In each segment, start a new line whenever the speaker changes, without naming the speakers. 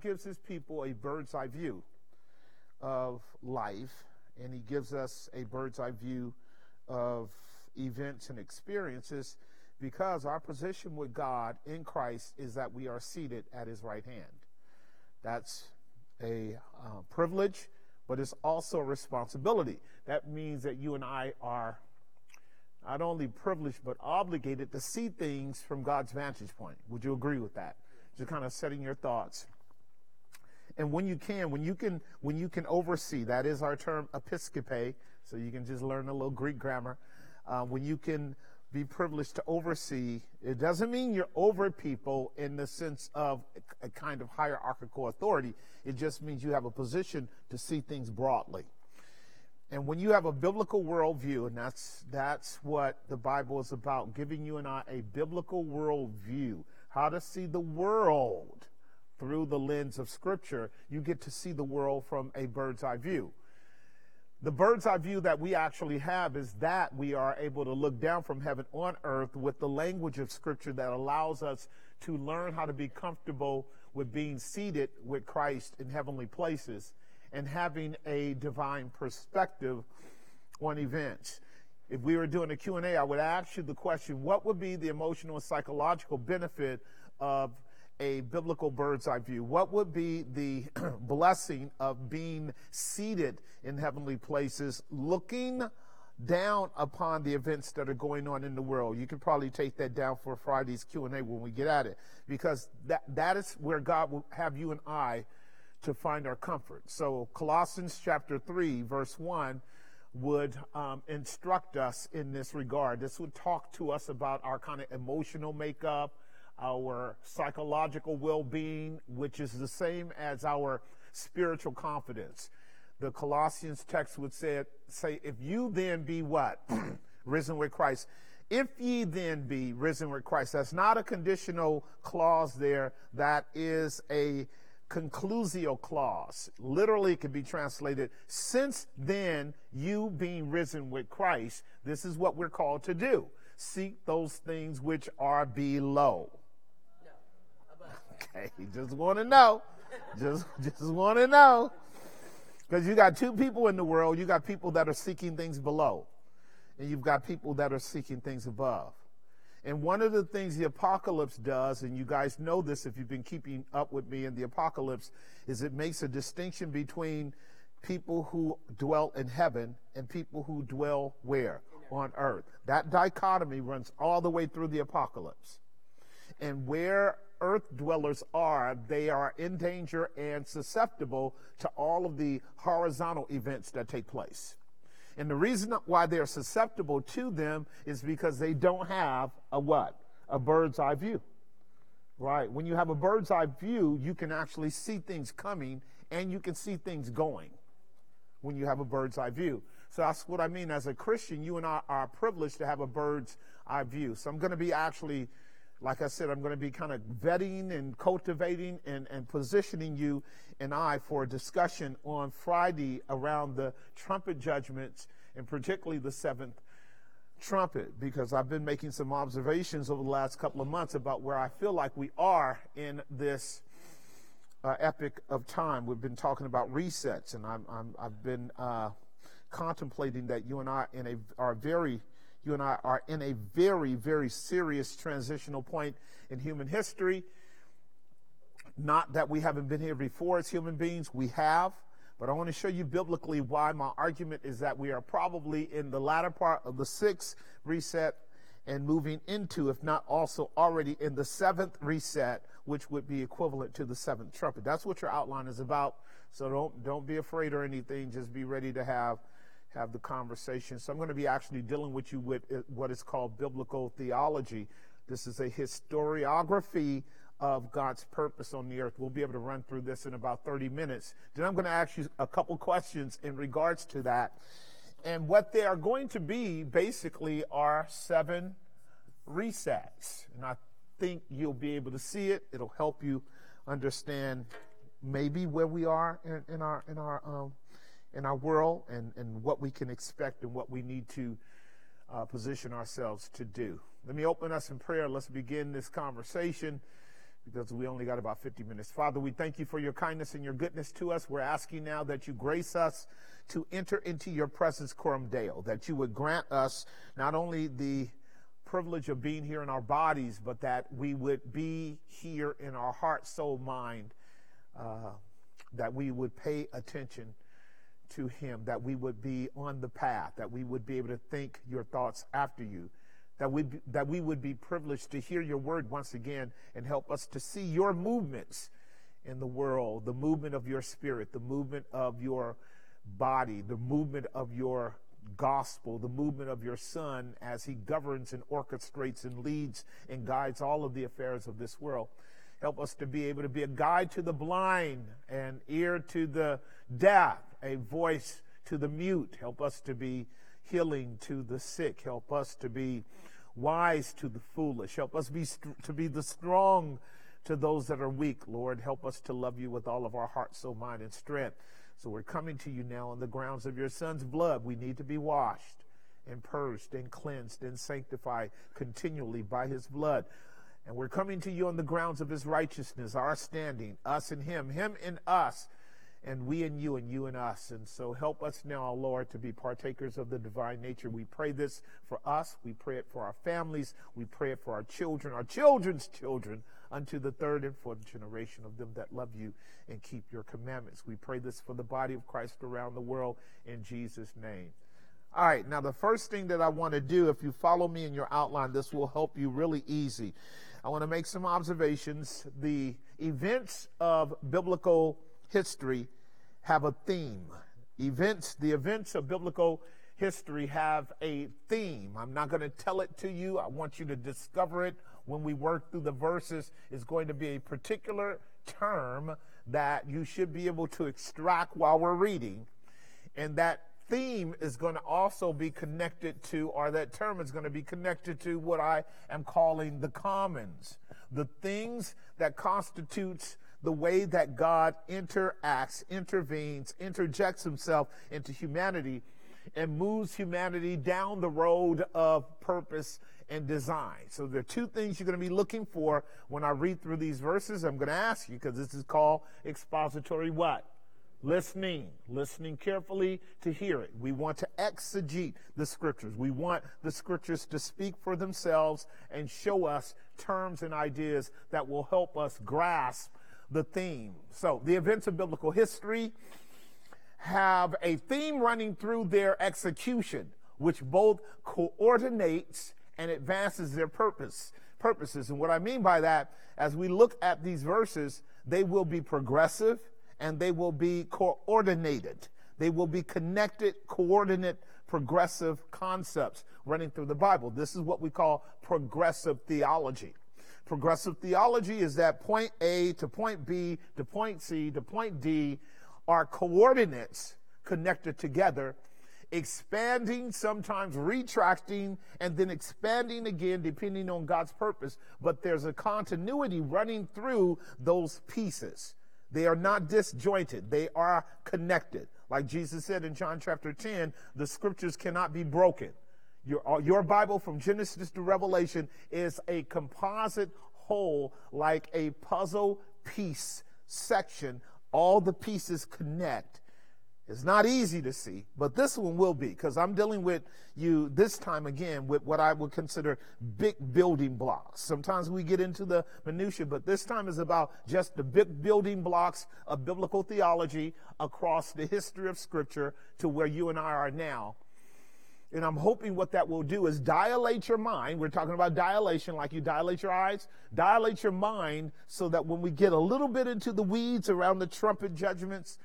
gives his people a bird's eye view of life, and he gives us a bird's eye view of events and experiences because our position with God in Christ is that we are seated at his right hand. That's a uh, privilege, but it's also a responsibility. That means that you and I are not only privileged, but obligated to see things from God's vantage point. Would you agree with that? Just kind of setting your thoughts. And when you can, when you can, when you can oversee, that is our term episcope. So you can just learn a little Greek grammar. Uh, when you can be privileged to oversee, it doesn't mean you're over people in the sense of a, kind of hierarchical authority. It just means you have a position to see things broadly. And when you have a biblical worldview, and that's that's what the Bible is about, giving you and I a biblical worldview, how to see the world through the lens of Scripture, you get to see the world from a bird's eye view. The bird's eye view that we actually have is that we are able to look down from heaven on earth with the language of Scripture that allows us to learn how to be comfortable with being seated with Christ in heavenly places and having a divine perspective on events. If we were doing a Q&A, I would ask you the question, what would be the emotional and psychological benefit of a biblical bird's eye view? What would be the blessing of being seated in heavenly places, looking down upon the events that are going on in the world? You could probably take that down for Friday's Q&A when we get at it, because that, that is where God will have you and I to find our comfort. So Colossians chapter 3, verse 1 would um, instruct us in this regard. This would talk to us about our kind of emotional makeup, our psychological well being, which is the same as our spiritual confidence. The Colossians text would say, say If you then be what? risen with Christ. If ye then be risen with Christ. That's not a conditional clause there. That is a conclusio clause. Literally it can be translated, since then you being risen with Christ, this is what we're called to do. Seek those things which are below. Okay, just want to know. Just just want to know. Because you got two people in the world. You got people that are seeking things below, and you've got people that are seeking things above. And one of the things the apocalypse does, and you guys know this if you've been keeping up with me in the apocalypse, is it makes a distinction between people who dwell in heaven and people who dwell where? On earth. That dichotomy runs all the way through the apocalypse. And where earth dwellers are, they are in danger and susceptible to all of the horizontal events that take place. And the reason why they're susceptible to them is because they don't have a what? A bird's eye view. Right? When you have a bird's eye view, you can actually see things coming and you can see things going when you have a bird's eye view. So that's what I mean. As a Christian, you and I are privileged to have a bird's eye view. So I'm going to be actually like I said, I'm going to be kind of vetting and cultivating and, and positioning you and I for a discussion on Friday around the trumpet judgments and particularly the seventh trumpet because I've been making some observations over the last couple of months about where I feel like we are in this uh, epic of time. We've been talking about resets, and i have been uh, contemplating that you and I are very you and I are in a very, very serious transitional point in human history. Not that we haven't been here before as human beings, we have. But I want to show you biblically why my argument is that we are probably in the latter part of the sixth reset and moving into, if not also already in the seventh reset, which would be equivalent to the seventh trumpet. That's what your outline is about. So don't don't be afraid or anything. Just be ready to have have the conversation. So I'm going to be actually dealing with you with uh, what is called biblical theology. This is a historiography of God's purpose on the earth. We'll be able to run through this in about 30 minutes. Then I'm going to ask you a couple questions in regards to that. And what they are going to be basically are seven resets. And I think you'll be able to see it. It'll help you understand maybe where we are in, in our in our um, in our world and, and what we can expect and what we need to uh, position ourselves to do. Let me open us in prayer. Let's begin this conversation because we only got about 50 minutes. Father, we thank you for your kindness and your goodness to us. We're asking now that you grace us to enter into your presence, Coram Deo, that you would grant us not only the privilege of being here in our bodies, but that we would be here in our heart, soul, mind, uh, that we would pay attention to Him, that we would be on the path, that we would be able to think your thoughts after you, that we, that we would be privileged to hear your word once again and help us to see your movements in the world, the movement of your spirit, the movement of your body, the movement of your gospel, the movement of your son as he governs and orchestrates and leads and guides all of the affairs of this world. Help us to be able to be a guide to the blind, and ear to the deaf, a voice to the mute. Help us to be healing to the sick. Help us to be wise to the foolish. Help us be to be the strong to those that are weak. Lord, help us to love you with all of our heart, soul, mind, and strength. So we're coming to you now on the grounds of your son's blood. We need to be washed and purged and cleansed and sanctified continually by his blood. And we're coming to you on the grounds of his righteousness, our standing, us and him, him in us, and we and you, and you and us. And so help us now, Lord, to be partakers of the divine nature. We pray this for us. We pray it for our families. We pray it for our children, our children's children, unto the third and fourth generation of them that love you and keep your commandments. We pray this for the body of Christ around the world in Jesus' name. All right, now the first thing that I want to do, if you follow me in your outline, this will help you really easy. I want to make some observations. The events of biblical history have a theme. Events, the events of biblical history have a theme. I'm not going to tell it to you. I want you to discover it when we work through the verses. It's going to be a particular term that you should be able to extract while we're reading. And that theme is going to also be connected to, or that term is going to be connected to what I am calling the commons, the things that constitutes the way that God interacts, intervenes, interjects himself into humanity and moves humanity down the road of purpose and design. So there are two things you're going to be looking for when I read through these verses. I'm going to ask you because this is called expository what? listening, listening carefully to hear it. We want to exegete the scriptures. We want the scriptures to speak for themselves and show us terms and ideas that will help us grasp the theme. So, the events of biblical history have a theme running through their execution, which both coordinates and advances their purpose purposes. And what I mean by that, as we look at these verses, they will be progressive and they will be coordinated. They will be connected, coordinate, progressive concepts running through the Bible. This is what we call progressive theology. Progressive theology is that point A to point B to point C to point D are coordinates connected together, expanding, sometimes retracting, and then expanding again depending on God's purpose. But there's a continuity running through those pieces. They are not disjointed, they are connected. Like Jesus said in John chapter 10, the scriptures cannot be broken. Your, uh, your Bible from Genesis to Revelation is a composite whole, like a puzzle piece section. All the pieces connect it's not easy to see, but this one will be because I'm dealing with you this time again with what I would consider big building blocks. Sometimes we get into the minutia, but this time is about just the big building blocks of biblical theology across the history of Scripture to where you and I are now. And I'm hoping what that will do is dilate your mind. We're talking about dilation, like you dilate your eyes. Dilate your mind so that when we get a little bit into the weeds around the trumpet judgments,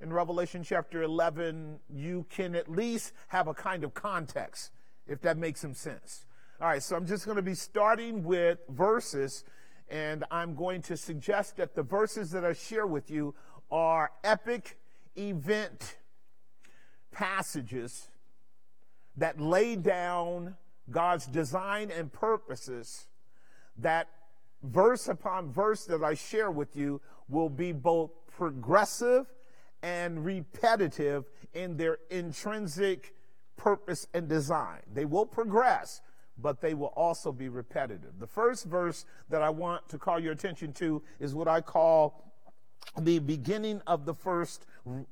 in Revelation chapter 11, you can at least have a kind of context, if that makes some sense. All right, so I'm just going to be starting with verses, and I'm going to suggest that the verses that I share with you are epic event passages that lay down God's design and purposes that verse upon verse that I share with you will be both progressive and repetitive in their intrinsic purpose and design. They will progress, but they will also be repetitive. The first verse that I want to call your attention to is what I call the beginning of the first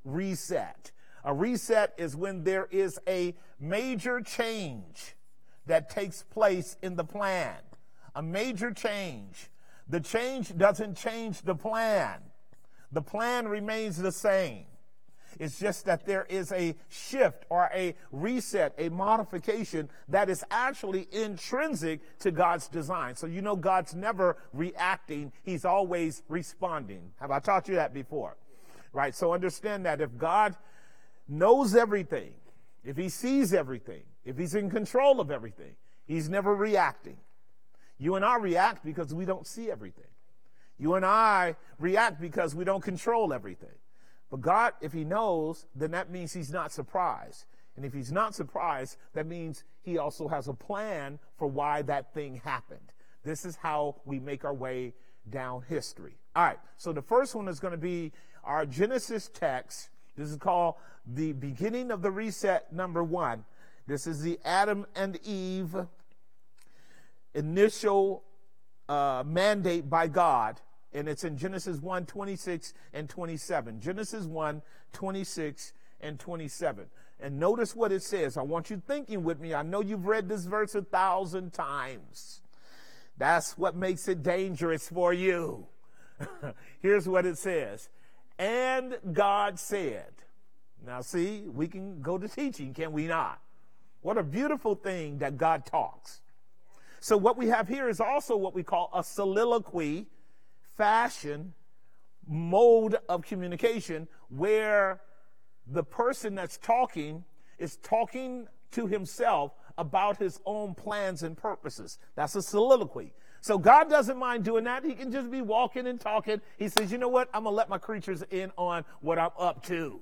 reset. A reset is when there is a major change that takes place in the plan. A major change. The change doesn't change the plan. The plan remains the same. It's just that there is a shift or a reset, a modification that is actually intrinsic to God's design. So you know God's never reacting, He's always responding. Have I taught you that before? Right? So understand that if God knows everything, if He sees everything, if He's in control of everything, He's never reacting. You and I react because we don't see everything. You and I react because we don't control everything. But God, if He knows, then that means He's not surprised. And if He's not surprised, that means He also has a plan for why that thing happened. This is how we make our way down history. All right, so the first one is going to be our Genesis text. This is called the beginning of the reset, number one. This is the Adam and Eve initial uh, mandate by God and it's in Genesis 1 26 and 27. Genesis 1 26 and 27. And notice what it says. I want you thinking with me. I know you've read this verse a thousand times. That's what makes it dangerous for you. Here's what it says And God said, Now, see, we can go to teaching, can we not? What a beautiful thing that God talks. So, what we have here is also what we call a soliloquy fashion, mode of communication where the person that's talking is talking to himself about his own plans and purposes. That's a soliloquy. So God doesn't mind doing that. He can just be walking and talking. He says, you know what? I'm going to let my creatures in on what I'm up to.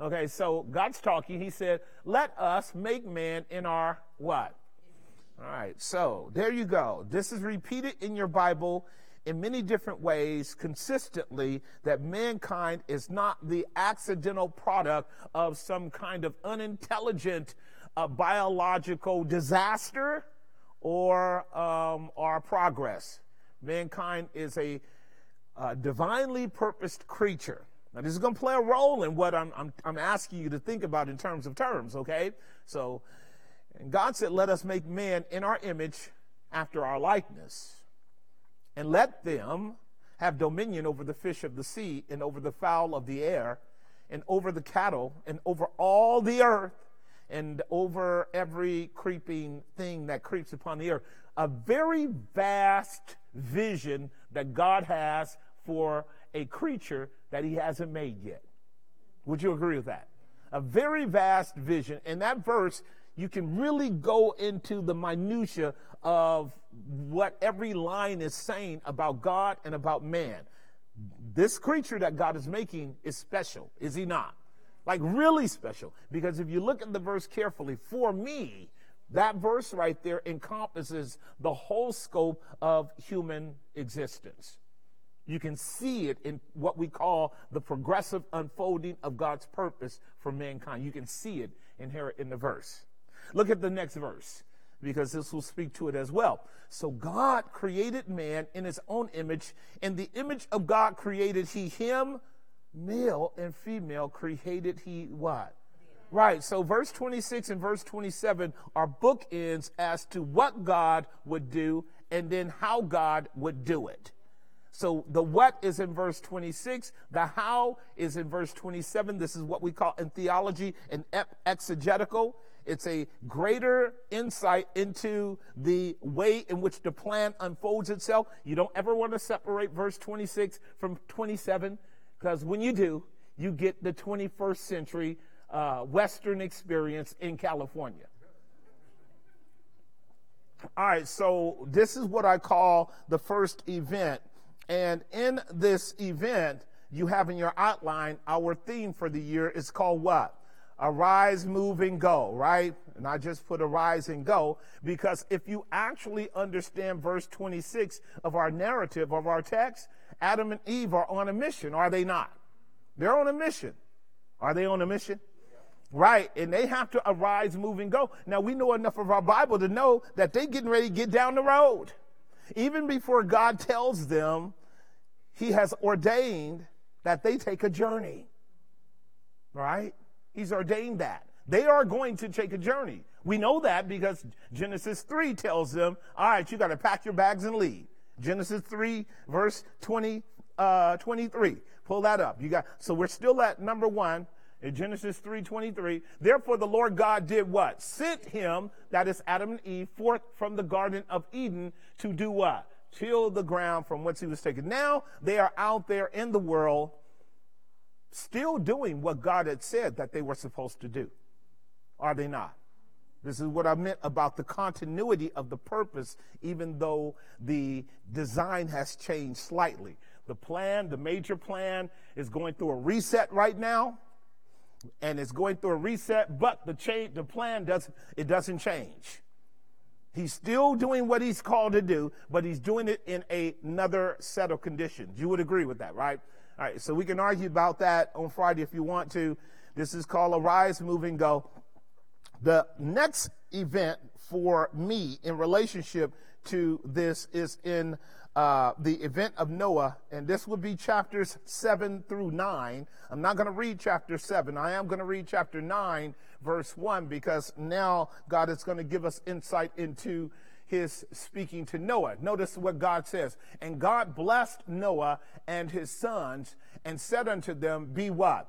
Okay, so God's talking. He said, let us make man in our what? All right, so there you go. This is repeated in your Bible in many different ways consistently that mankind is not the accidental product of some kind of unintelligent uh, biological disaster or, um, or progress. Mankind is a uh, divinely purposed creature. Now, this is going to play a role in what I'm, I'm, I'm asking you to think about in terms of terms, okay? So, God said, Let us make man in our image after our likeness and let them have dominion over the fish of the sea and over the fowl of the air and over the cattle and over all the earth and over every creeping thing that creeps upon the earth. A very vast vision that God has for a creature that he hasn't made yet. Would you agree with that? A very vast vision. And that verse, you can really go into the minutia of what every line is saying about God and about man. This creature that God is making is special, is he not? Like really special. Because if you look at the verse carefully, for me, that verse right there encompasses the whole scope of human existence. You can see it in what we call the progressive unfolding of God's purpose for mankind. You can see it inherent in the verse. Look at the next verse because this will speak to it as well. So God created man in his own image. In the image of God created he him, male and female created he what? Right. So verse 26 and verse 27 are bookends as to what God would do and then how God would do it. So the what is in verse 26, the how is in verse 27. This is what we call in theology an exegetical. It's a greater insight into the way in which the plan unfolds itself. You don't ever want to separate verse 26 from 27 because when you do, you get the 21st century uh, Western experience in California. All right, so this is what I call the first event. And in this event, you have in your outline, our theme for the year is called what? arise, move, and go, right? And I just put arise and go because if you actually understand verse 26 of our narrative, of our text, Adam and Eve are on a mission, are they not? They're on a mission. Are they on a mission? Right, and they have to arise, move, and go. Now we know enough of our Bible to know that they're getting ready to get down the road. Even before God tells them, He has ordained that they take a journey. Right? He's ordained that. They are going to take a journey. We know that because Genesis 3 tells them, all right, you got to pack your bags and leave. Genesis 3, verse 20, uh, 23. Pull that up. You got, so we're still at number one in Genesis 3:23, therefore the Lord God did what? Sent him, that is Adam and Eve, forth from the garden of Eden to do what? Till the ground from whence he was taken. Now they are out there in the world still doing what God had said that they were supposed to do. Are they not? This is what I meant about the continuity of the purpose, even though the design has changed slightly. The plan, the major plan, is going through a reset right now and it's going through a reset, but the change, the plan doesn't, it doesn't change. He's still doing what he's called to do, but he's doing it in a, another set of conditions. You would agree with that, right? All right, so we can argue about that on Friday if you want to. This is called Arise, Move, and Go. The next event for me in relationship to this is in uh, the event of Noah, and this would be chapters 7 through 9. I'm not going to read chapter 7. I am going to read chapter 9, verse 1, because now God is going to give us insight into his speaking to Noah. Notice what God says. And God blessed Noah and his sons and said unto them, Be what?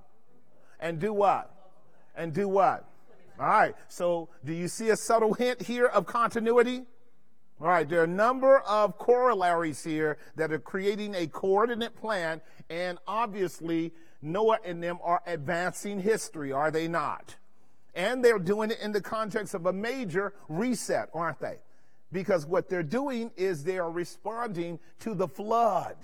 And do what? And do what? All right. So, do you see a subtle hint here of continuity? All right, there are a number of corollaries here that are creating a coordinate plan, and obviously, Noah and them are advancing history, are they not? And they're doing it in the context of a major reset, aren't they? Because what they're doing is they are responding to the flood.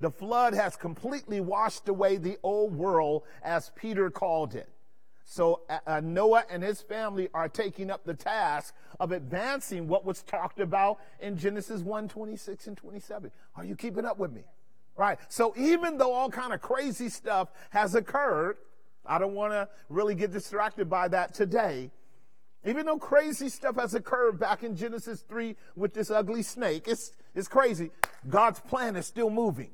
The flood has completely washed away the old world, as Peter called it. So uh, uh, Noah and his family are taking up the task of advancing what was talked about in Genesis 1, 26 and 27. Are you keeping up with me? Right. So even though all kind of crazy stuff has occurred, I don't want to really get distracted by that today. Even though crazy stuff has occurred back in Genesis 3 with this ugly snake, it's, it's crazy. God's plan is still moving.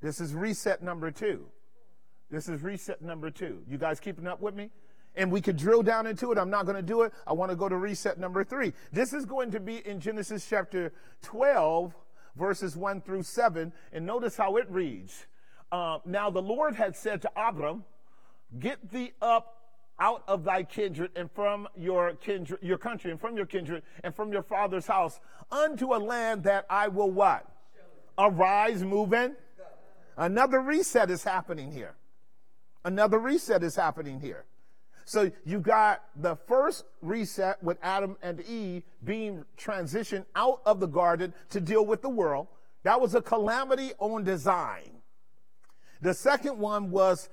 This is reset number two. This is reset number two. You guys keeping up with me? And we could drill down into it. I'm not going to do it. I want to go to reset number three. This is going to be in Genesis chapter 12, verses 1 through 7. And notice how it reads. Uh, now the Lord had said to Abram, Get thee up out of thy kindred and from your kindred, your country and from your kindred and from your father's house unto a land that I will what? Arise, move in. Another reset is happening here. Another reset is happening here. So you got the first reset with Adam and Eve being transitioned out of the garden to deal with the world. That was a calamity on design. The second one was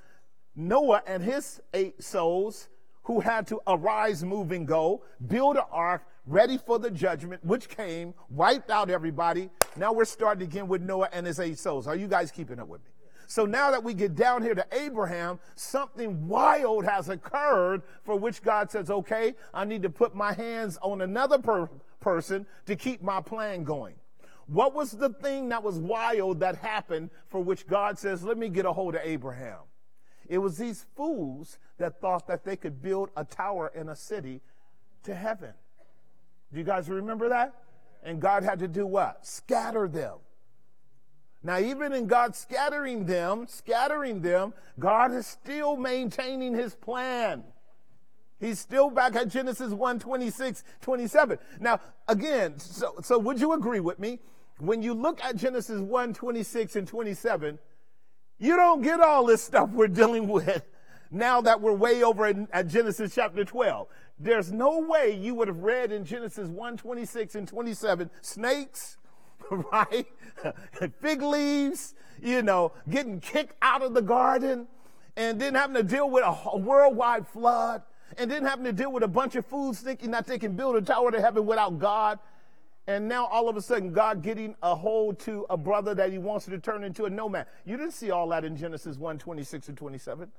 Noah and his eight souls who had to arise, move, and go, build an ark ready for the judgment, which came, wiped out everybody. Now we're starting again with Noah and his eight souls. Are you guys keeping up with me? So now that we get down here to Abraham, something wild has occurred for which God says, okay, I need to put my hands on another per- person to keep my plan going. What was the thing that was wild that happened for which God says, let me get a hold of Abraham? It was these fools that thought that they could build a tower in a city to heaven. Do you guys remember that? And God had to do what? Scatter them. Now, even in God scattering them, scattering them, God is still maintaining his plan. He's still back at Genesis 1 26, 27. Now, again, so, so would you agree with me? When you look at Genesis 1 26 and 27, you don't get all this stuff we're dealing with now that we're way over in, at Genesis chapter 12. There's no way you would have read in Genesis 1 26 and 27 snakes, right? Fig leaves, you know, getting kicked out of the garden, and then having to deal with a, worldwide flood, and then having to deal with a bunch of fools thinking that they can build a tower to heaven without God. And now all of a sudden, God getting a hold to a brother that he wants to turn into a nomad. You didn't see all that in Genesis 1 26 and 27.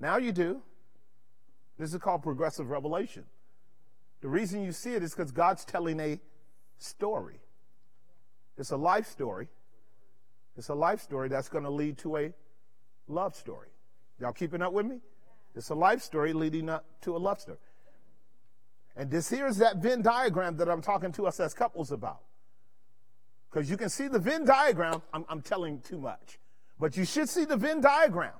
Now you do. This is called progressive revelation. The reason you see it is because God's telling a story. It's a life story. It's a life story that's going to lead to a love story. Y'all keeping up with me? It's a life story leading up to a love story. And this here is that Venn diagram that I'm talking to us as couples about. Because you can see the Venn diagram. I'm, I'm, telling too much. But you should see the Venn diagram.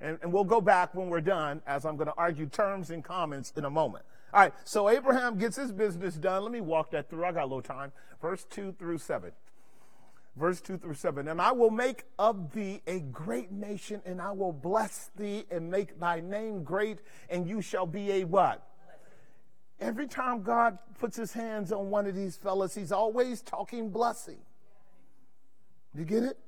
And, and we'll go back when we're done as I'm going to argue terms and comments in a moment. All right, so Abraham gets his business done. Let me walk that through. I got a little time. Verse 2 through 7. Verse 2 through 7. And I will make of thee a great nation, and I will bless thee and make thy name great, and you shall be a what? Every time God puts his hands on one of these fellas, he's always talking blessing. You get it?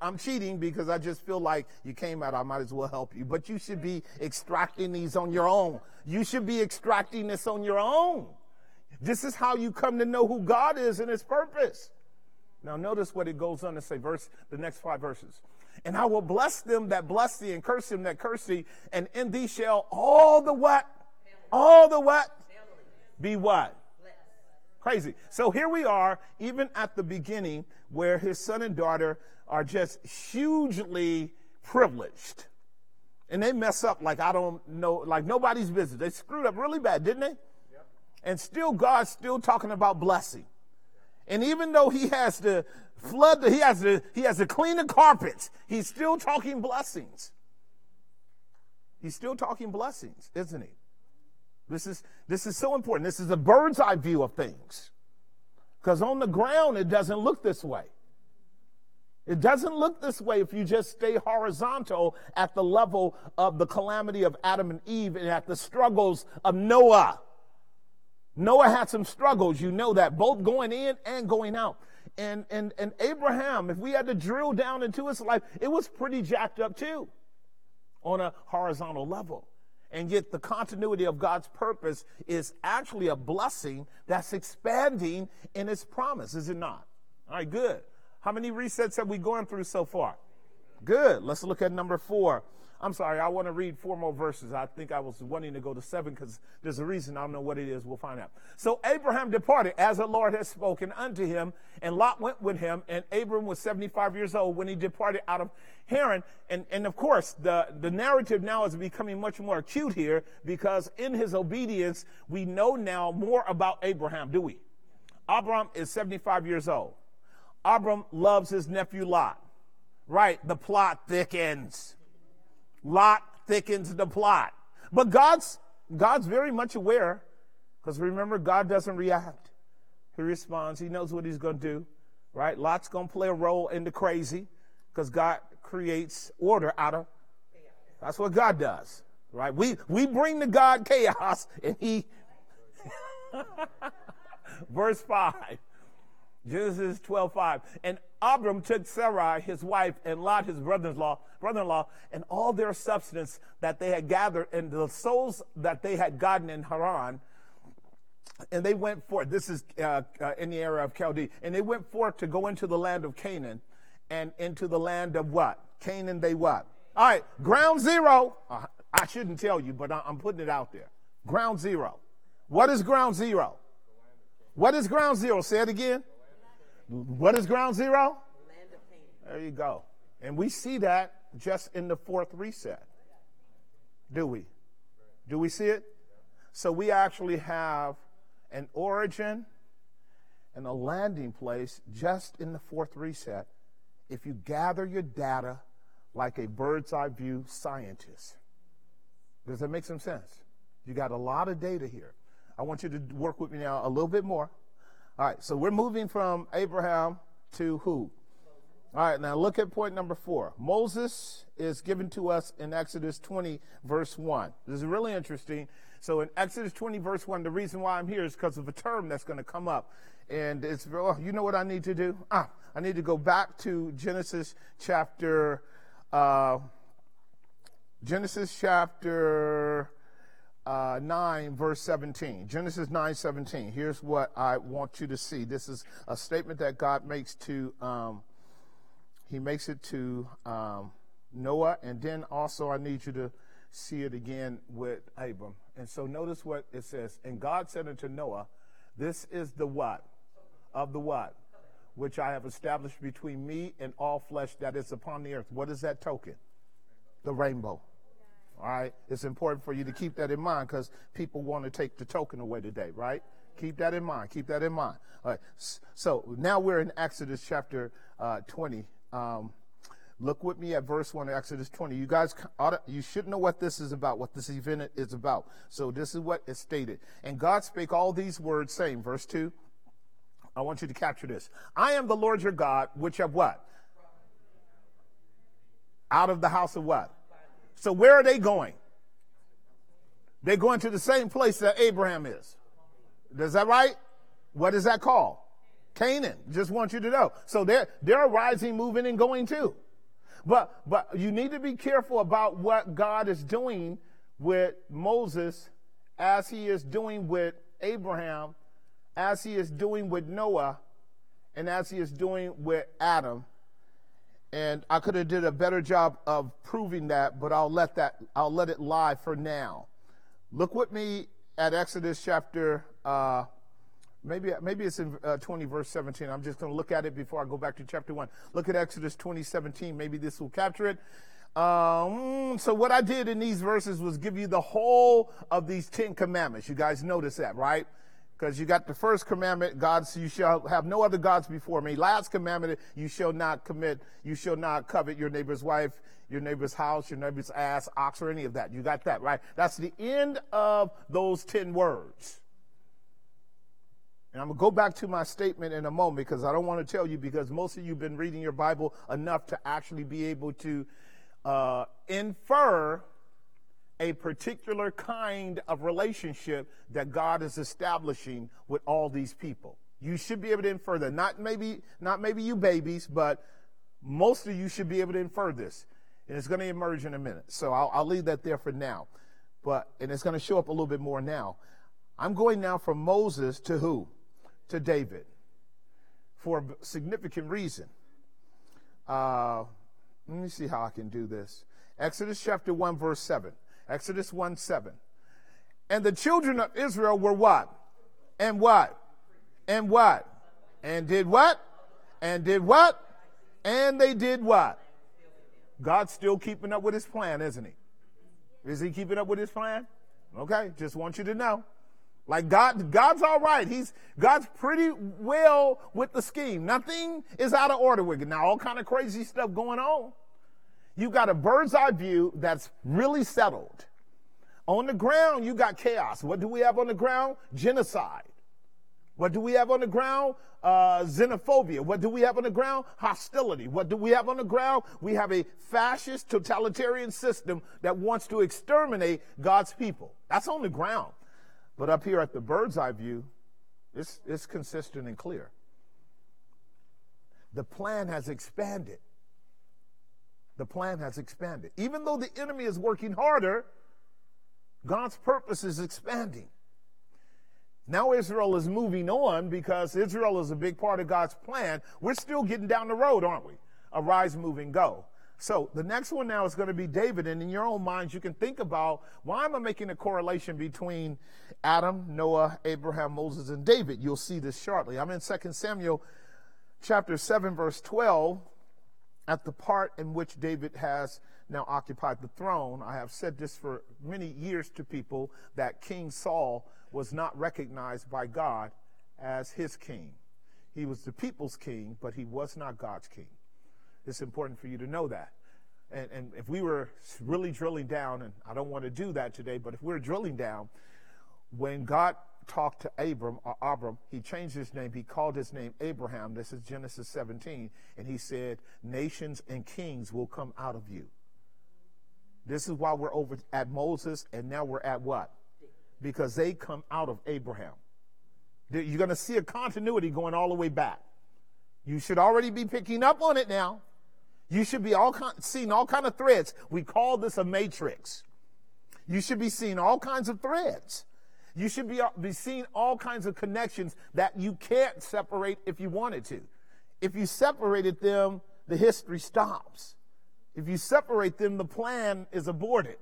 I'm cheating because I just feel like you came out, I might as well help you. But you should be extracting these on your own. You should be extracting this on your own. This is how you come to know who God is and his purpose. Now notice what it goes on to say, verse the next five verses. And I will bless them that bless thee, and curse them that curse thee, and in thee shall all the what? All the what? Be what? Crazy. So here we are, even at the beginning, where his son and daughter are just hugely privileged. And they mess up like I don't know, like nobody's business. They screwed up really bad, didn't they? Yep. And still, God's still talking about blessing. And even though he has to flood, the, he has to, he has to clean the carpets, he's still talking blessings. He's still talking blessings, isn't he? This is, this is so important. This is a bird's eye view of things. Because on the ground, it doesn't look this way. It doesn't look this way if you just stay horizontal at the level of the calamity of Adam and Eve and at the struggles of Noah. Noah had some struggles, you know that, both going in and going out. And, and, and Abraham, if we had to drill down into his life, it was pretty jacked up too on a horizontal level. And yet, the continuity of God's purpose is actually a blessing that's expanding in its promise, is it not? All right, good. How many resets have we gone through so far? Good. Let's look at number four. I'm sorry, I want to read four more verses. I think I was wanting to go to seven because there's a reason. I don't know what it is. We'll find out. So Abraham departed as the Lord had spoken unto him, and Lot went with him. And Abram was 75 years old when he departed out of Haran. And, and of course, the, the narrative now is becoming much more acute here because in his obedience, we know now more about Abraham, do we? Abram is 75 years old. Abram loves his nephew Lot. Right, the plot thickens. Lot thickens the plot. But God's God's very much aware, because remember, God doesn't react. He responds. He knows what he's going to do. Right? Lot's going to play a role in the crazy, because God creates order out of. That's what God does. Right? We we bring to God chaos, and He. Verse five. Genesis 12, 5. And Abram took Sarai, his wife, and Lot, his brother-in-law, brother-in-law, and all their substance that they had gathered, and the souls that they had gotten in Haran, and they went forth. This is uh, uh, in the era of Chaldee. And they went forth to go into the land of Canaan, and into the land of what? Canaan, they what? All right, ground zero. Uh, I shouldn't tell you, but I'm putting it out there. Ground zero. What is ground zero? What is ground zero? Say it again. What is ground zero? There you go. And we see that just in the fourth reset. Do we? Do we see it? So we actually have an origin and a landing place just in the fourth reset if you gather your data like a bird's eye view scientist. Does that make some sense? You got a lot of data here. I want you to work with me now a little bit more. All right, so we're moving from Abraham to who? All right, now look at point number four. Moses is given to us in Exodus 20, verse 1. This is really interesting. So in Exodus 20, verse 1, the reason why I'm here is because of a term that's going to come up. And it's, well, you know what I need to do? Ah, I need to go back to Genesis chapter, uh, Genesis chapter uh, 9, verse 17. Genesis 9, 17. Here's what I want you to see. This is a statement that God makes to, um, he makes it to um, Noah, and then also I need you to see it again with Abram. And so notice what it says. And God said unto Noah, This is the what? Of the what? Which I have established between me and all flesh that is upon the earth. What is that token? The rainbow. All right. It's important for you to keep that in mind because people want to take the token away today, right? Keep that in mind. Keep that in mind. All right. So now we're in Exodus chapter uh, 20. Um, Look with me at verse 1 of Exodus 20. You guys, you should know what this is about, what this event is about. So this is what is stated. And God spake all these words, saying, verse 2, I want you to capture this. I am the Lord your God, which have what? Out of the house of what? So where are they going? They're going to the same place that Abraham is. Is that right? What is that called? Canaan. Just want you to know. So they're they're rising, moving, and going too. But but you need to be careful about what God is doing with Moses as he is doing with Abraham, as he is doing with Noah, and as he is doing with Adam. And I could have did a better job of proving that, but I'll let that I'll let it lie for now. Look with me at Exodus chapter uh, Maybe, maybe it's in uh, 20, verse 17. I'm just going to look at it before I go back to chapter 1. Look at Exodus 20, 17. Maybe this will capture it. Um, so, what I did in these verses was give you the whole of these 10 commandments. You guys notice that, right? Because you got the first commandment, God, you shall have no other gods before me. Last commandment, you shall not commit, you shall not covet your neighbor's wife, your neighbor's house, your neighbor's ass, ox, or any of that. You got that, right? That's the end of those 10 words. And I'm going to go back to my statement in a moment because I don't want to tell you because most of you have been reading your Bible enough to actually be able to uh, infer a particular kind of relationship that God is establishing with all these people. You should be able to infer that. Not maybe, not maybe you babies, but most of you should be able to infer this. And it's going to emerge in a minute. So I'll, I'll leave that there for now. But, and it's going to show up a little bit more now. I'm going now from Moses to who? to David for a significant reason. Uh, let me see how I can do this. Exodus chapter 1, verse 7. Exodus 1 7. And the children of Israel were what? And what? And what? And did what? And did what? And they did what? God's still keeping up with his plan, isn't he? Is he keeping up with his plan? Okay, just want you to know. Like God, God's all right. He's God's pretty well with the scheme. Nothing is out of order with it. Now, all kind of crazy stuff going on. You got a bird's eye view that's really settled. On the ground, you got chaos. What do we have on the ground? Genocide. What do we have on the ground? Uh, xenophobia. What do we have on the ground? Hostility. What do we have on the ground? We have a fascist totalitarian system that wants to exterminate God's people. That's on the ground. But up here at the bird's eye view, it's, it's consistent and clear. The plan has expanded. The plan has expanded. Even though the enemy is working harder, God's purpose is expanding. Now Israel is moving on because Israel is a big part of God's plan. We're still getting down the road, aren't we? Arise, move, and go. So the next one now is going to be David. And in your own minds, you can think about why am I making a correlation between Adam, Noah, Abraham, Moses, and David? You'll see this shortly. I'm in 2 Samuel chapter 7, verse 12, at the part in which David has now occupied the throne. I have said this for many years to people that King Saul was not recognized by God as his king. He was the people's king, but he was not God's king. It's important for you to know that. And, and if we were really drilling down, and I don't want to do that today, but if we're drilling down, when God talked to Abram or Abram, he changed his name. He called his name Abraham. This is Genesis 17. And he said, Nations and kings will come out of you. This is why we're over at Moses, and now we're at what? Because they come out of Abraham. You're going to see a continuity going all the way back. You should already be picking up on it now. You should be all seeing all kind of threads. We call this a matrix. You should be seeing all kinds of threads. You should be, uh, be seeing all kinds of connections that you can't separate if you wanted to. If you separated them, the history stops. If you separate them, the plan is aborted.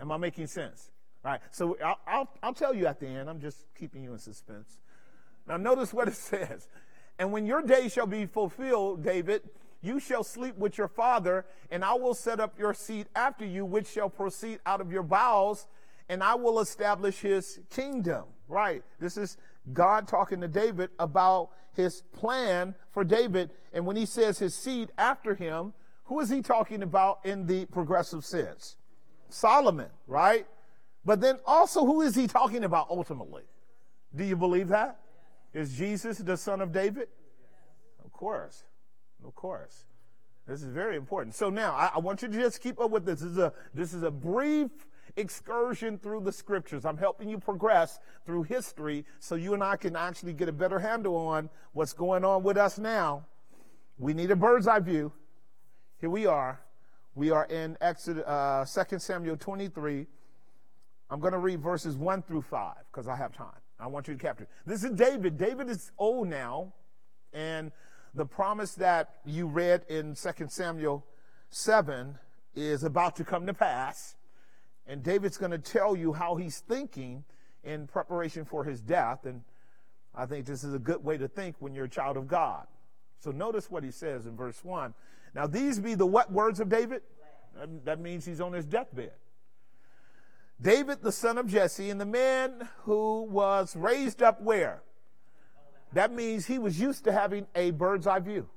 Am I making sense? All right. So I'll, I'll, I'll tell you at the end. I'm just keeping you in suspense. Now, notice what it says. And when your day shall be fulfilled, David, you shall sleep with your father, and I will set up your seat after you, which shall proceed out of your bowels, and I will establish his kingdom. Right. This is God talking to David about his plan for David. And when he says his seed after him, who is he talking about in the progressive sense? Solomon, right? But then also, who is he talking about ultimately? Do you believe that? Is Jesus the son of David? Of course. Of course. This is very important. So now I, I, want you to just keep up with this. This is a this is a brief excursion through the scriptures. I'm helping you progress through history so you and I can actually get a better handle on what's going on with us now. We need a bird's eye view. Here we are. We are in Exodus, uh, 2 Samuel 23. I'm going to read verses 1 through 5 because I have time. I want you to capture. This is David. David is old now, and the promise that you read in 2 Samuel 7 is about to come to pass. And David's going to tell you how he's thinking in preparation for his death. And I think this is a good way to think when you're a child of God. So notice what he says in verse 1. Now, these be the what words of David? That means he's on his deathbed. David, the son of Jesse, and the man who was raised up where? That means he was used to having a bird's eye view.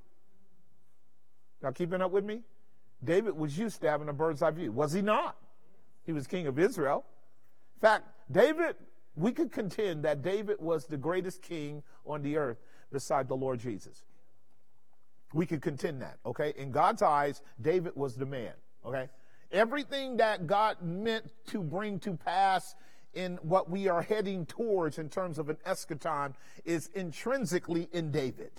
Y'all keeping up with me? David was used to having a bird's eye view. Was he not? He was king of Israel. In fact, David, we could contend that David was the greatest king on the earth beside the Lord Jesus. We could contend that, okay? In God's eyes, David was the man, okay? Everything that God meant to bring to pass in what we are heading towards in terms of an eschaton is intrinsically in David.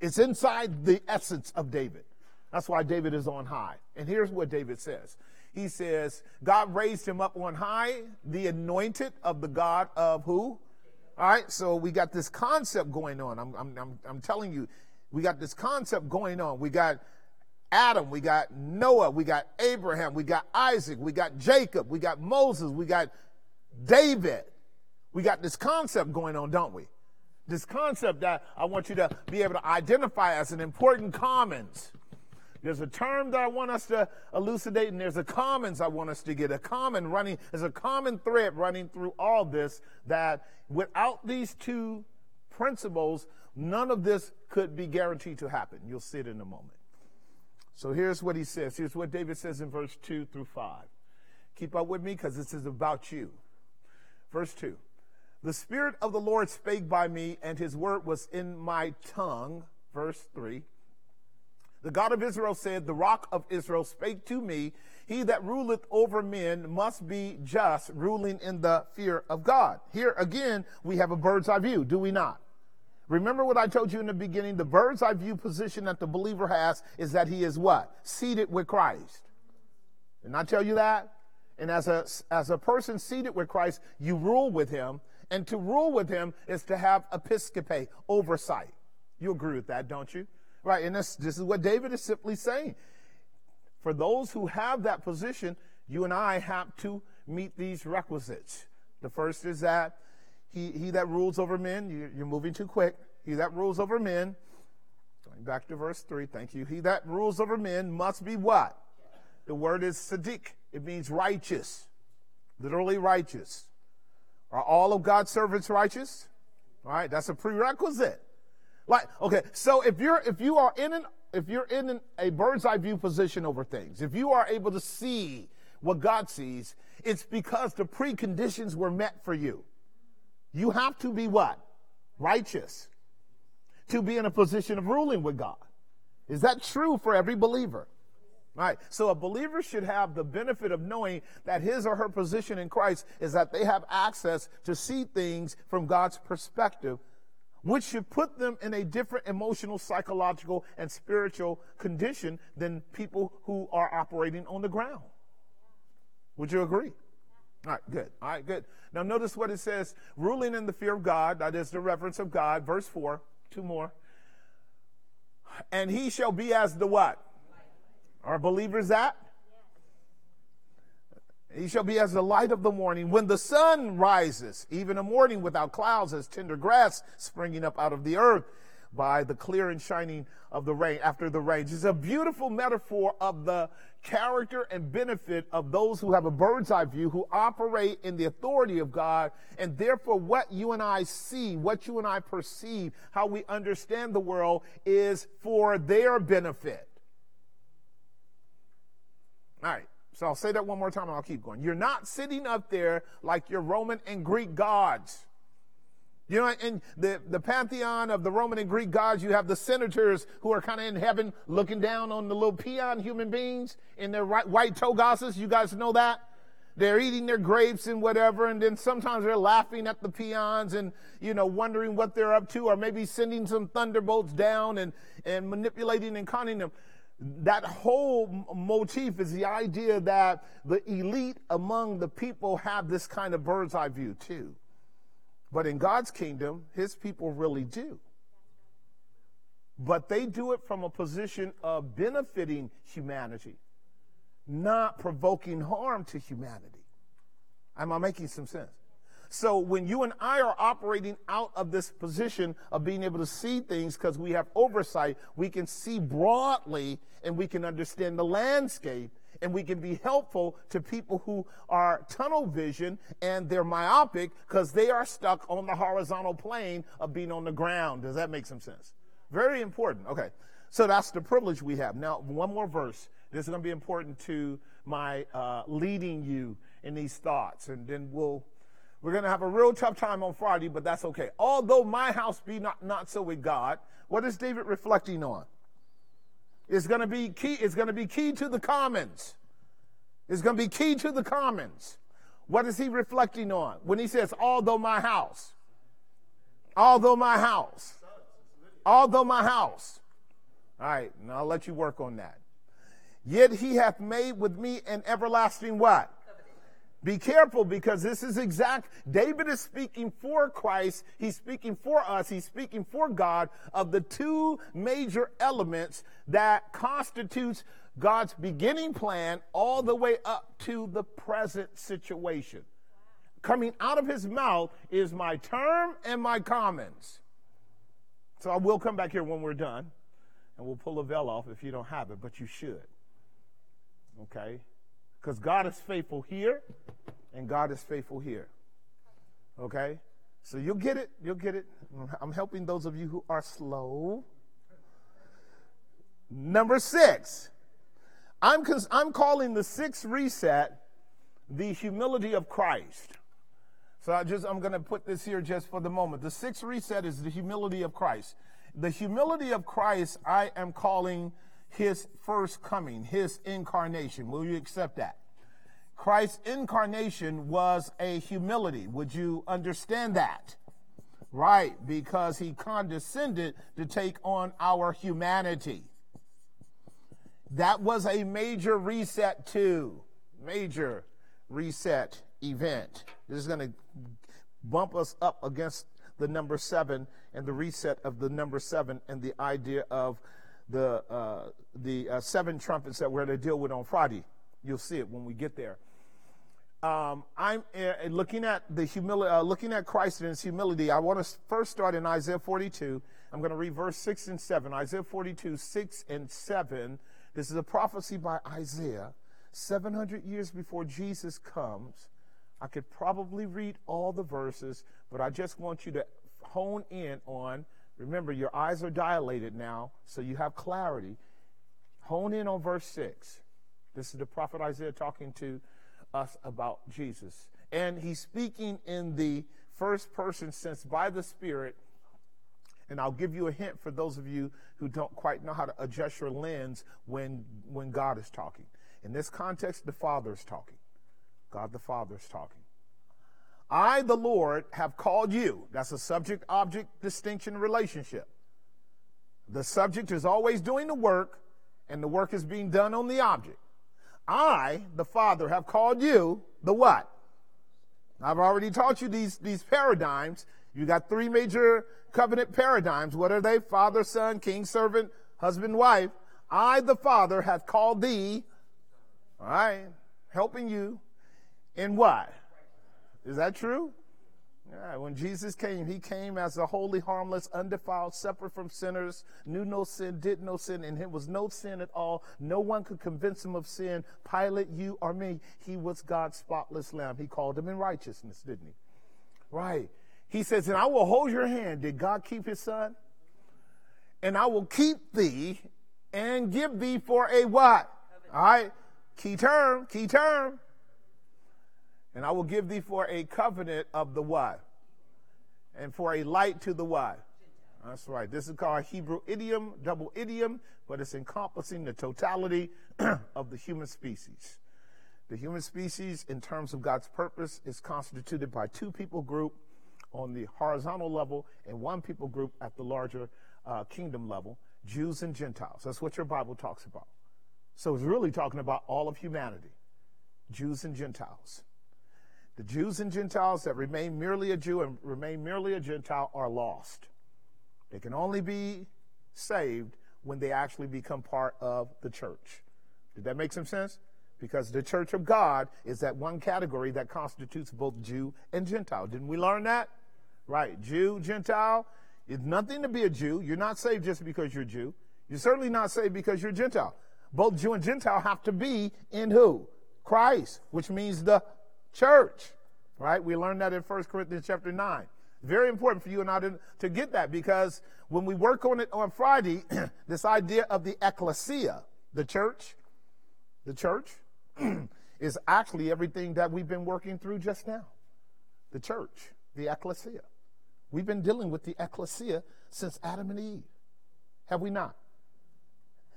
It's inside the essence of David. That's why David is on high. And here's what David says he says, God raised him up on high, the anointed of the God of who? All right, so we got this concept going on. I'm, I'm, I'm, I'm telling you, we got this concept going on. We got Adam, we got Noah, we got Abraham, we got Isaac, we got Jacob, we got Moses, we got David. We got this concept going on, don't we? This concept that I want you to be able to identify as an important commons. There's a term that I want us to elucidate, and there's a commons I want us to get. A common running, there's a common thread running through all this that without these two principles, none of this could be guaranteed to happen. You'll see it in a moment. So here's what he says. Here's what David says in verse 2 through 5. Keep up with me because this is about you. Verse 2 The Spirit of the Lord spake by me, and his word was in my tongue. Verse 3 the God of Israel said, The rock of Israel spake to me, He that ruleth over men must be just, ruling in the fear of God. Here again, we have a bird's eye view, do we not? Remember what I told you in the beginning? The bird's eye view position that the believer has is that he is what? Seated with Christ. Didn't I tell you that? And as a, as a person seated with Christ, you rule with him. And to rule with him is to have episcope, oversight. You agree with that, don't you? Right, and this, this is what David is simply saying. For those who have that position, you and I have to meet these requisites. The first is that he, he that rules over men, you, you're moving too quick. He that rules over men, going back to verse 3, thank you. He that rules over men must be what? The word is sadiq. It means righteous, literally righteous. Are all of God's servants righteous? All right, that's a prerequisite. Like, okay, so if you're if you are in an if you're in an, a bird's eye view position over things, if you are able to see what God sees, it's because the preconditions were met for you. You have to be what? Righteous. To be in a position of ruling with God. Is that true for every believer? Right. So a believer should have the benefit of knowing that his or her position in Christ is that they have access to see things from God's perspective which should put them in a different emotional, psychological, and spiritual condition than people who are operating on the ground. Would you agree? All right, good. All right, good. Now notice what it says ruling in the fear of God, that is the reverence of God. Verse 4, two more. And he shall be as the what? Are believers that? He shall be as the light of the morning when the sun rises, even a morning without clouds, as tender grass springing up out of the earth by the clear and shining of the rain after the rain. It's a beautiful metaphor of the character and benefit of those who have a bird's eye view, who operate in the authority of God, and therefore what you and I see, what you and I perceive, how we understand the world is for their benefit. All right. So I'll say that one more time and I'll keep going. You're not sitting up there like your Roman and Greek gods. You know, in the, the pantheon of the Roman and Greek gods, you have the senators who are kind of in heaven looking down on the little peon human beings in their white togases. You guys know that? They're eating their grapes and whatever, and then sometimes they're laughing at the peons and, you know, wondering what they're up to, or maybe sending some thunderbolts down and, and manipulating and conning them that whole motif is the idea that the elite among the people have this kind of bird's eye view too. But in God's kingdom, his people really do. But they do it from a position of benefiting humanity, not provoking harm to humanity. Am I making some sense? So when you and I are operating out of this position of being able to see things because we have oversight, we can see broadly and we can understand the landscape and we can be helpful to people who are tunnel vision and they're myopic because they are stuck on the horizontal plane of being on the ground. Does that make some sense? Very important. Okay. So that's the privilege we have. Now, one more verse. This is going to be important to my uh, leading you in these thoughts, and then we'll we're going to have a real tough time on Friday, but that's okay. Although my house be not, not so with God, what is David reflecting on? It's going to be key. It's going to be key to the commons. It's going to be key to the commons. What is he reflecting on when he says, although my house, although my house, although my house. All right, now I'll let you work on that. Yet he hath made with me an everlasting what? Be careful because this is exact. David is speaking for Christ. He's speaking for us. He's speaking for God of the two major elements that constitutes God's beginning plan all the way up to the present situation. Coming out of his mouth is my term and my commons. So I will come back here when we're done and we'll pull the veil off if you don't have it, but you should. Okay? Because God is faithful here and God is faithful here. Okay? So you'll get it. You'll get it. I'm helping those of you who are slow. Number six. I'm, cons- I'm calling the sixth reset the humility of Christ. So I just I'm going to put this here just for the moment. The sixth reset is the humility of Christ. The humility of Christ I am calling his first coming, his incarnation. Will you accept that? Christ's incarnation was a humility. Would you understand that? Right, because he condescended to take on our humanity. That was a major reset, too. Major reset event. This is going to bump us up against the number seven and the reset of the number seven and the idea of the uh, the uh, seven trumpets that we're going to deal with on Friday. You'll see it when we get there. Um, I'm uh, looking at the humility, uh, looking at Christ and his humility. I want to first start in Isaiah 42. I'm going to read verse 6 and 7. Isaiah 42, 6 and 7. This is a prophecy by Isaiah 700 years before Jesus comes. I could probably read all the verses, but I just want you to hone in on Remember, your eyes are dilated now, so you have clarity. Hone in on verse 6. This is the prophet Isaiah talking to us about Jesus. And he's speaking in the first person sense by the Spirit. And I'll give you a hint for those of you who don't quite know how to adjust your lens when, when God is talking. In this context, the Father is talking. God the Father is talking. I, the Lord, have called you. That's a subject object distinction relationship. The subject is always doing the work, and the work is being done on the object. I, the Father, have called you the what? I've already taught you these, these paradigms. You got three major covenant paradigms. What are they? Father, son, king, servant, husband, wife. I, the Father, have called thee, all right, helping you in what? Is that true? Yeah, when Jesus came, he came as a holy, harmless, undefiled, separate from sinners, knew no sin, did no sin, and him was no sin at all. No one could convince him of sin. Pilate, you or me. He was God's spotless lamb. He called him in righteousness, didn't he? Right. He says, and I will hold your hand. Did God keep his son? And I will keep thee and give thee for a what? All right. Key term, key term. And I will give thee for a covenant of the what? And for a light to the what? That's right. This is called Hebrew idiom, double idiom, but it's encompassing the totality of the human species. The human species, in terms of God's purpose, is constituted by two people group on the horizontal level and one people group at the larger uh, kingdom level, Jews and Gentiles. That's what your Bible talks about. So it's really talking about all of humanity, Jews and Gentiles. The Jews and Gentiles that remain merely a Jew and remain merely a Gentile are lost. They can only be saved when they actually become part of the church. Did that make some sense? Because the church of God is that one category that constitutes both Jew and Gentile. Didn't we learn that? Right. Jew, Gentile. It's nothing to be a Jew. You're not saved just because you're Jew. You're certainly not saved because you're Gentile. Both Jew and Gentile have to be in who? Christ, which means the church, right? We learned that in 1 Corinthians chapter 9. Very important for you and I to, to get that because when we work on it on Friday, this idea of the ecclesia, the church, the church, is actually everything that we've been working through just now. The church, the ecclesia. We've been dealing with the ecclesia since Adam and Eve. Have we not?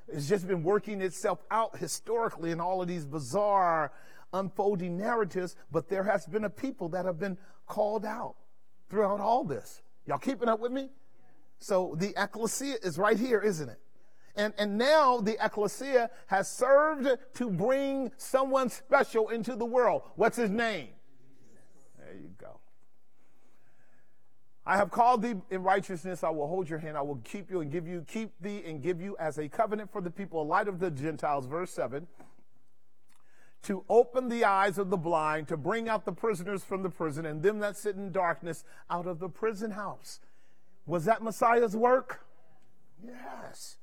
It's just been working itself out historically in all of these bizarre unfolding narratives, but there has been a people that have been called out throughout all this. Y'all keeping up with me? So the ecclesia is right here, isn't it? And, and now the ecclesia has served to bring someone special into the world. What's his name? There you go. I have called thee in righteousness. I will hold your hand. I will keep you and give you, keep thee and give you as a covenant for the people, a light of the Gentiles. Verse 7 to open the eyes of the blind, to bring out the prisoners from the prison, and them that sit in darkness out of the prison house. Was that Messiah's work? Yes.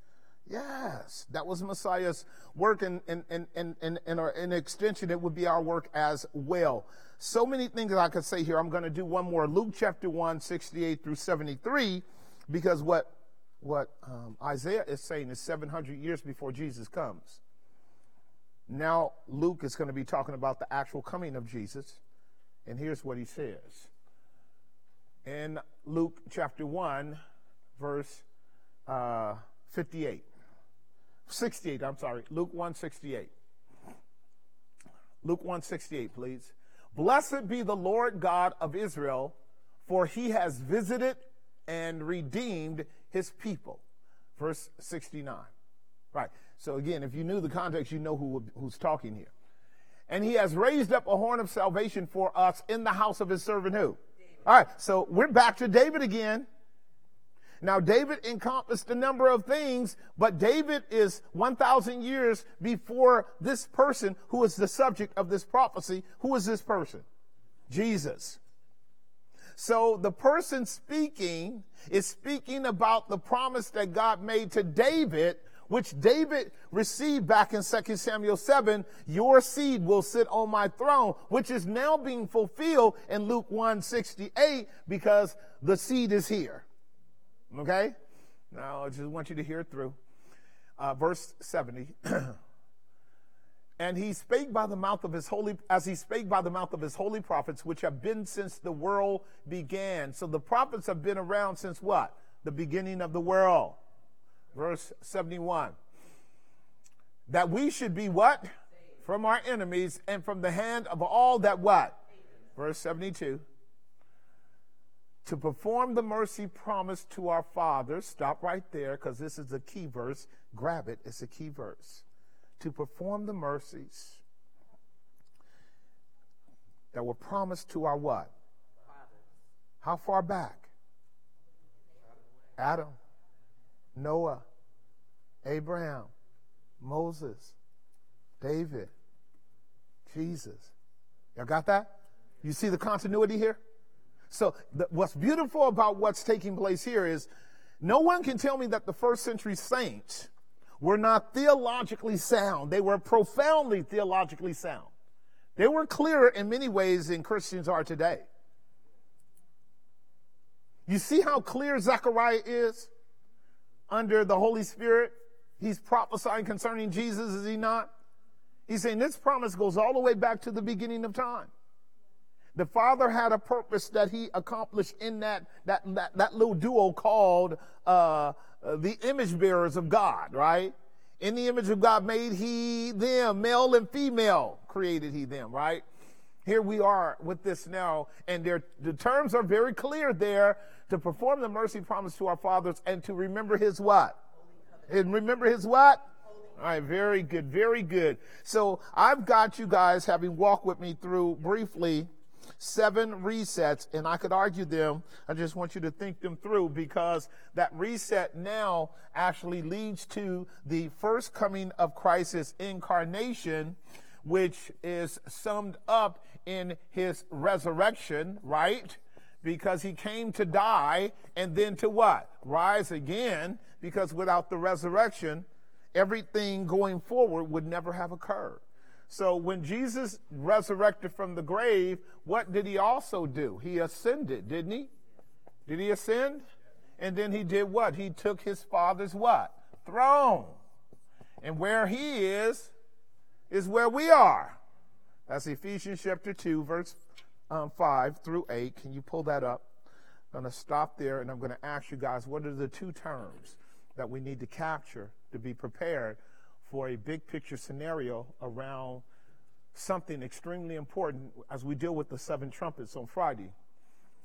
Yes. That was Messiah's work, and in, our, in extension, it would be our work as well. So many things I could say here. I'm going to do one more. Luke chapter 1, 68 through 73, because what, what um, Isaiah is saying is 700 years before Jesus comes. Now, Luke is going to be talking about the actual coming of Jesus. And here's what he says in Luke chapter 1, verse uh, 58. 68, I'm sorry. Luke 1 68. Luke 1 68, please. Blessed be the Lord God of Israel, for he has visited and redeemed his people. Verse 69. Right. So again, if you knew the context, you know who, who's talking here. And he has raised up a horn of salvation for us in the house of his servant who? All right, so we're back to David again. Now, David encompassed a number of things, but David is 1,000 years before this person who is the subject of this prophecy. Who is this person? Jesus. So the person speaking is speaking about the promise that God made to David which David received back in 2 Samuel 7, your seed will sit on my throne, which is now being fulfilled in Luke 168 because the seed is here. Okay? Now, I just want you to hear it through. Uh, verse 70. and he spake by the mouth of his holy, as he spake by the mouth of his holy prophets, which have been since the world began. So the prophets have been around since what? The beginning of the world verse 71. That we should be what? From our enemies and from the hand of all that what? Verse 72. To perform the mercy promised to our fathers. Stop right there because this is a key verse. Grab it. It's a key verse. To perform the mercies that were promised to our what? How far back? Adam. Noah, Abraham, Moses, David, Jesus. Y'all got that? You see the continuity here? So, the, what's beautiful about what's taking place here is no one can tell me that the first century saints were not theologically sound. They were profoundly theologically sound. They were clearer in many ways than Christians are today. You see how clear Zechariah is under the Holy Spirit? He's prophesying concerning Jesus, is he not? He's saying this promise goes all the way back to the beginning of time. The Father had a purpose that He accomplished in that that that, that little duo called uh, uh, the image bearers of God, right? In the image of God made He them, male and female created He them, right? Here we are with this now, and the terms are very clear there to perform the mercy promise to our fathers and to remember His what? And remember His what? All right, very good, very good. So I've got you guys having walked with me through briefly seven resets, and I could argue them. I just want you to think them through because that reset now actually leads to the first coming of Christ's incarnation, which is summed up in his resurrection, right? Because he came to die and then to what? Rise again, because without the resurrection, everything going forward would never have occurred. So when Jesus resurrected from the grave, what did he also do? He ascended, didn't he? Did he ascend? And then he did what? He took his father's what? Throne. And where he is, is where we are. That's Ephesians chapter 2, verse um, 5 through 8. Can you pull that up? I'm going to stop there and I'm going to ask you guys what are the two terms that we need to capture to be prepared for a big picture scenario around something extremely important as we deal with the seven trumpets on Friday.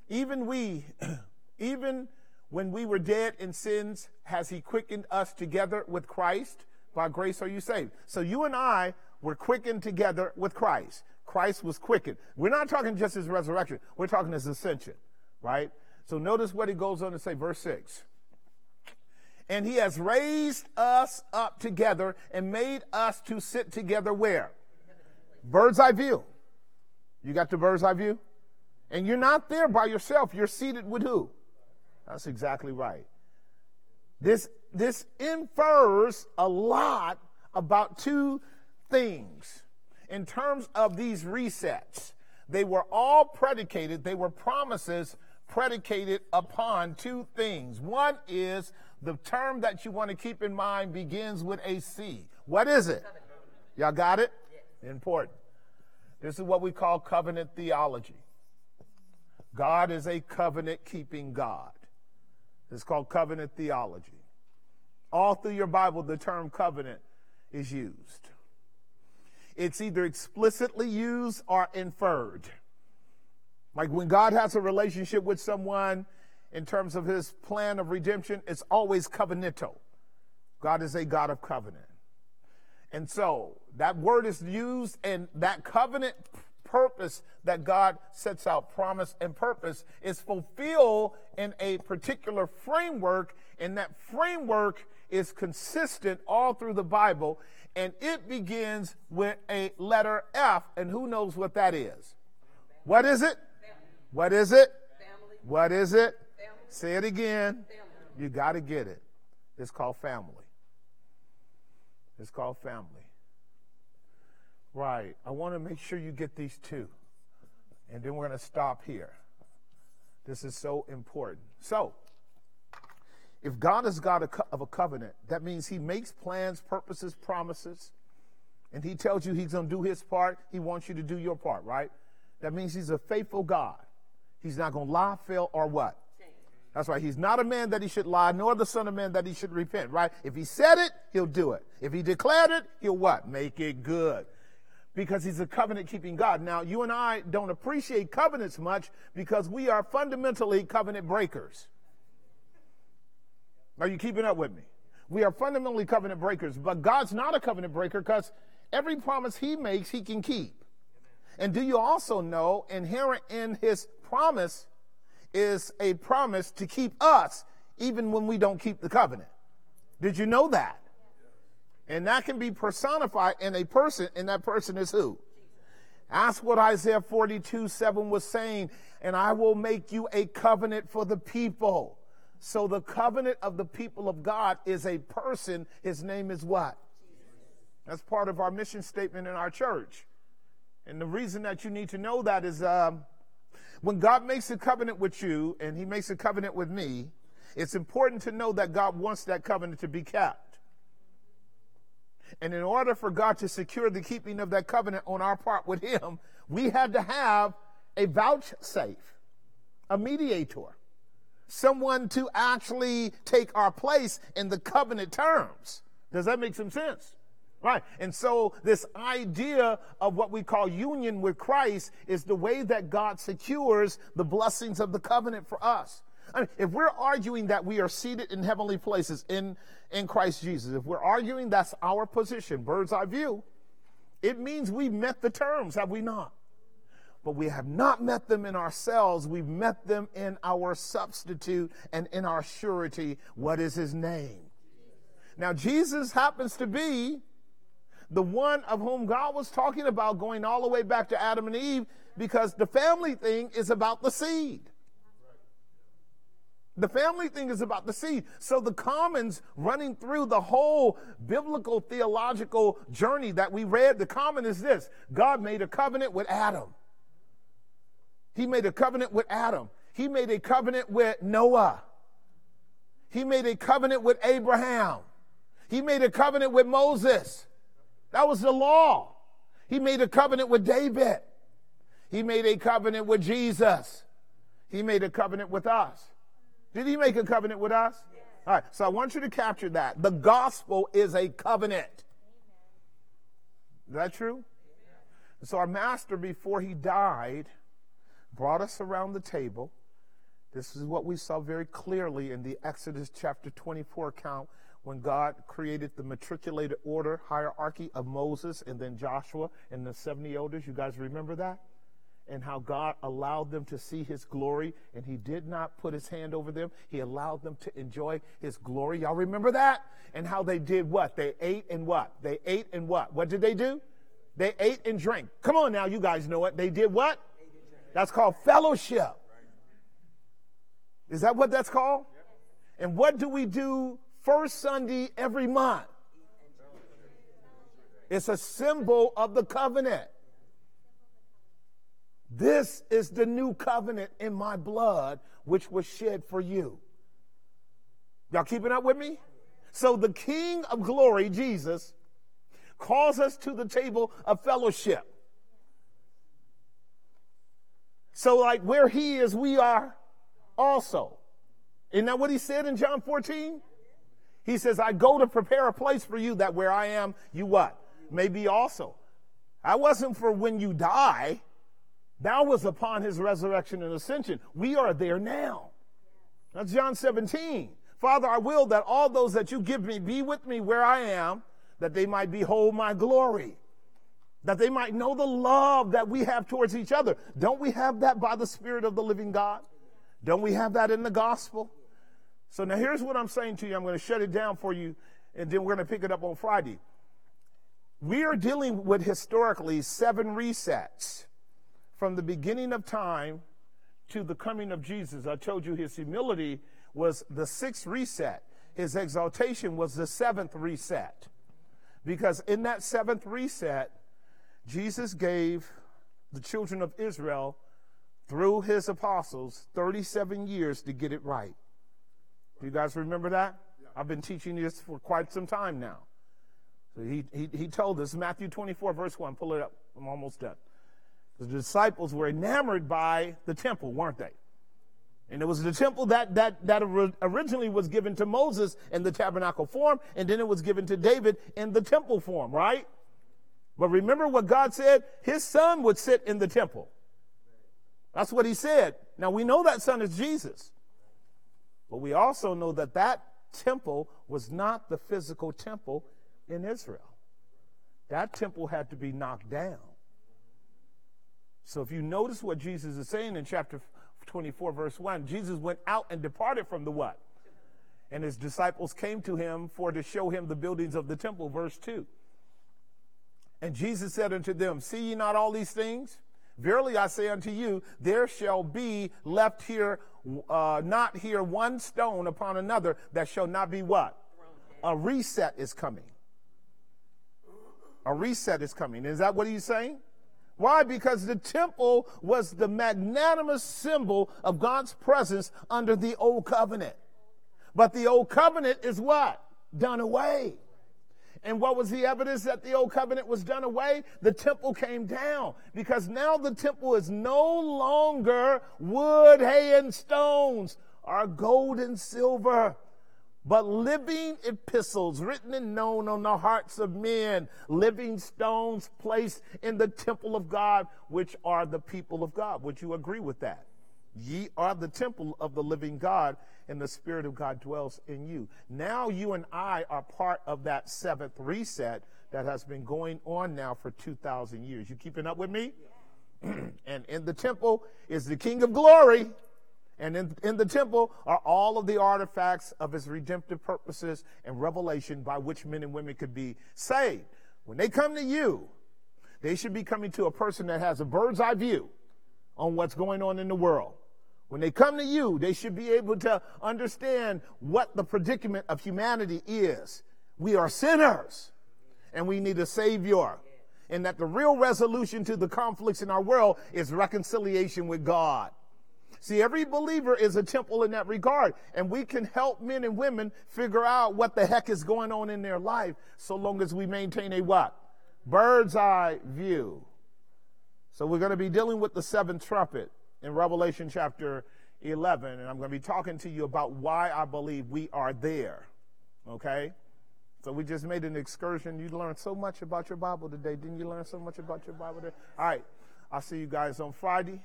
Even we, even when we were dead in sins, has he quickened us together with Christ? By grace are you saved. So you and I were quickened together with Christ. Christ was quickened. We're not talking just his resurrection. We're talking his ascension, right? So notice what he goes on to say, verse 6 and he has raised us up together and made us to sit together where? Bird's eye view. You got the bird's eye view? And you're not there by yourself. You're seated with who? That's exactly right. This, this infers a lot about two things in terms of these resets. They were all predicated, they were promises predicated upon two things. One is the term that you want to keep in mind begins with a C. What is it? Y'all got it? Important. This is what we call covenant theology. God is a covenant keeping God. It's called covenant theology. All through your Bible, the term covenant is used. It's either explicitly used or inferred. Like when God has a relationship with someone, in terms of his plan of redemption, it's always covenantal. God is a God of covenant. And so that word is used, and that covenant purpose that God sets out, promise and purpose, is fulfilled in a particular framework, and that framework is consistent all through the Bible, and it begins with a letter F, and who knows what that is? What is it? What is it? What is it? Say it again. You got to get it. It's called family. It's called family. Right. I want to make sure you get these two. And then we're going to stop here. This is so important. So, if God is God of a covenant, that means He makes plans, purposes, promises, and He tells you He's going to do His part. He wants you to do your part, right? That means He's a faithful God. He's not going to lie, fail, or what? That's right. He's not a man that he should lie, nor the son of man that he should repent, right? If he said it, he'll do it. If he declared it, he'll what? Make it good. Because he's a covenant keeping God. Now, you and I don't appreciate covenants much because we are fundamentally covenant breakers. Are you keeping up with me? We are fundamentally covenant breakers, but God's not a covenant breaker because every promise he makes, he can keep. And do you also know, inherent in his promise is a promise to keep us even when we don't keep the covenant. Did you know that? And that can be personified in a person, and that person is who? Ask what Isaiah 42 7 was saying, and I will make you a covenant for the people. So the covenant of the people of God is a person. His name is what? That's part of our mission statement in our church. And the reason that you need to know that is um, when God makes a covenant with you and he makes a covenant with me, it's important to know that God wants that covenant to be kept. And in order for God to secure the keeping of that covenant on our part with him, we had to have a vouchsafe, a mediator, someone to actually take our place in the covenant terms. Does that make some sense? Right. And so this idea of what we call union with Christ is the way that God secures the blessings of the covenant for us. I mean, if we're arguing that we are seated in heavenly places in, in Christ Jesus, if we're arguing that's our position, bird's eye view, it means we met the terms, have we not? But we have not met them in ourselves. We've met them in our substitute and in our surety. What is his name? Now, Jesus happens to be the one of whom God was talking about going all the way back to Adam and Eve because the family thing is about the seed. The family thing is about the seed. So the commons running through the whole biblical theological journey that we read, the common is this God made a covenant with Adam. He made a covenant with Adam. He made a covenant with Noah. He made a covenant with Abraham. He made a covenant with Moses. That was the law. He made a covenant with David. He made a covenant with Jesus. He made a covenant with us. Did he make a covenant with us? All right, so I want you to capture that. The gospel is a covenant. Is that true? So our master, before he died, brought us around the table. This is what we saw very clearly in the Exodus chapter 24 account when God created the matriculated order hierarchy of Moses and then Joshua and the 70 elders. You guys remember that? And how God allowed them to see his glory and he did not put his hand over them. He allowed them to enjoy his glory. Y'all remember that? And how they did what? They ate and what? They ate and what? What did they do? They ate and drank. Come on now, you guys know it. They did what? That's called fellowship. Is that what that's called? And what do we do first Sunday every month. It's a symbol of the covenant. This is the new covenant in my blood, which was shed for you. Y'all keeping up with me? So the King of glory, Jesus, calls us to the table of fellowship. So, like where he is, we are also. Isn't that what he said in John 14? He says, I go to prepare a place for you that where I am, you what? May be also. I wasn't for when you die. That was upon his resurrection and ascension. We are there now. That's John 17. Father, I will that all those that you give me be with me where I am, that they might behold my glory, that they might know the love that we have towards each other. Don't we have that by the Spirit of the living God? Don't we have that in the gospel? So now here's what I'm saying to you. I'm going to shut it down for you, and then we're going to pick it up on Friday. We are dealing with historically seven resets from the beginning of time to the coming of Jesus. I told you his humility was the sixth reset, his exaltation was the seventh reset. Because in that seventh reset, Jesus gave the children of Israel, through his apostles, 37 years to get it right. Do you guys remember that? Yeah. I've been teaching this for quite some time now. So he, he, he told us, Matthew 24, verse 1, pull it up. I'm almost done. The disciples were enamored by the temple, weren't they? And it was the temple that, that, that originally was given to Moses in the tabernacle form, and then it was given to David in the temple form, right? But remember what God said? His son would sit in the temple. That's what he said. Now we know that son is Jesus. But we also know that that temple was not the physical temple in Israel. That temple had to be knocked down. So if you notice what Jesus is saying in chapter 24, verse 1, Jesus went out and departed from the what? And his disciples came to him for to show him the buildings of the temple, verse 2. And Jesus said unto them, See ye not all these things? Verily I say unto you, there shall be left here, uh, not here one stone upon another that shall not be what? A reset is coming. A reset is coming. Is that what he's saying? Why? Because the temple was the magnanimous symbol of God's presence under the old covenant. But the old covenant is what? Done away. And what was the evidence that the old covenant was done away? The temple came down because now the temple is no longer wood, hay, and stones or gold and silver, but living epistles written and known on the hearts of men, living stones placed in the temple of God, which are the people of God. Would you agree with that? Ye are the temple of the living God, and the Spirit of God dwells in you. Now you and I are part of that seventh reset that has been going on now for 2,000 years. You keeping up with me? and in the temple is the King of glory. And in, in the temple are all of the artifacts of his redemptive purposes and revelation by which men and women could be saved. When they come to you, they should be coming to a person that has a bird's eye view on what's going on in the world. When they come to you, they should be able to understand what the predicament of humanity is. We are sinners and we need a savior. And that the real resolution to the conflicts in our world is reconciliation with God. See, every believer is a temple in that regard, and we can help men and women figure out what the heck is going on in their life so long as we maintain a what? Bird's eye view. So we're going to be dealing with the seventh trumpet in Revelation chapter 11, and I'm going to be talking to you about why I believe we are there. Okay? So we just made an excursion. You learned so much about your Bible today. Didn't you learn so much about your Bible today? All right. I'll see you guys on Friday.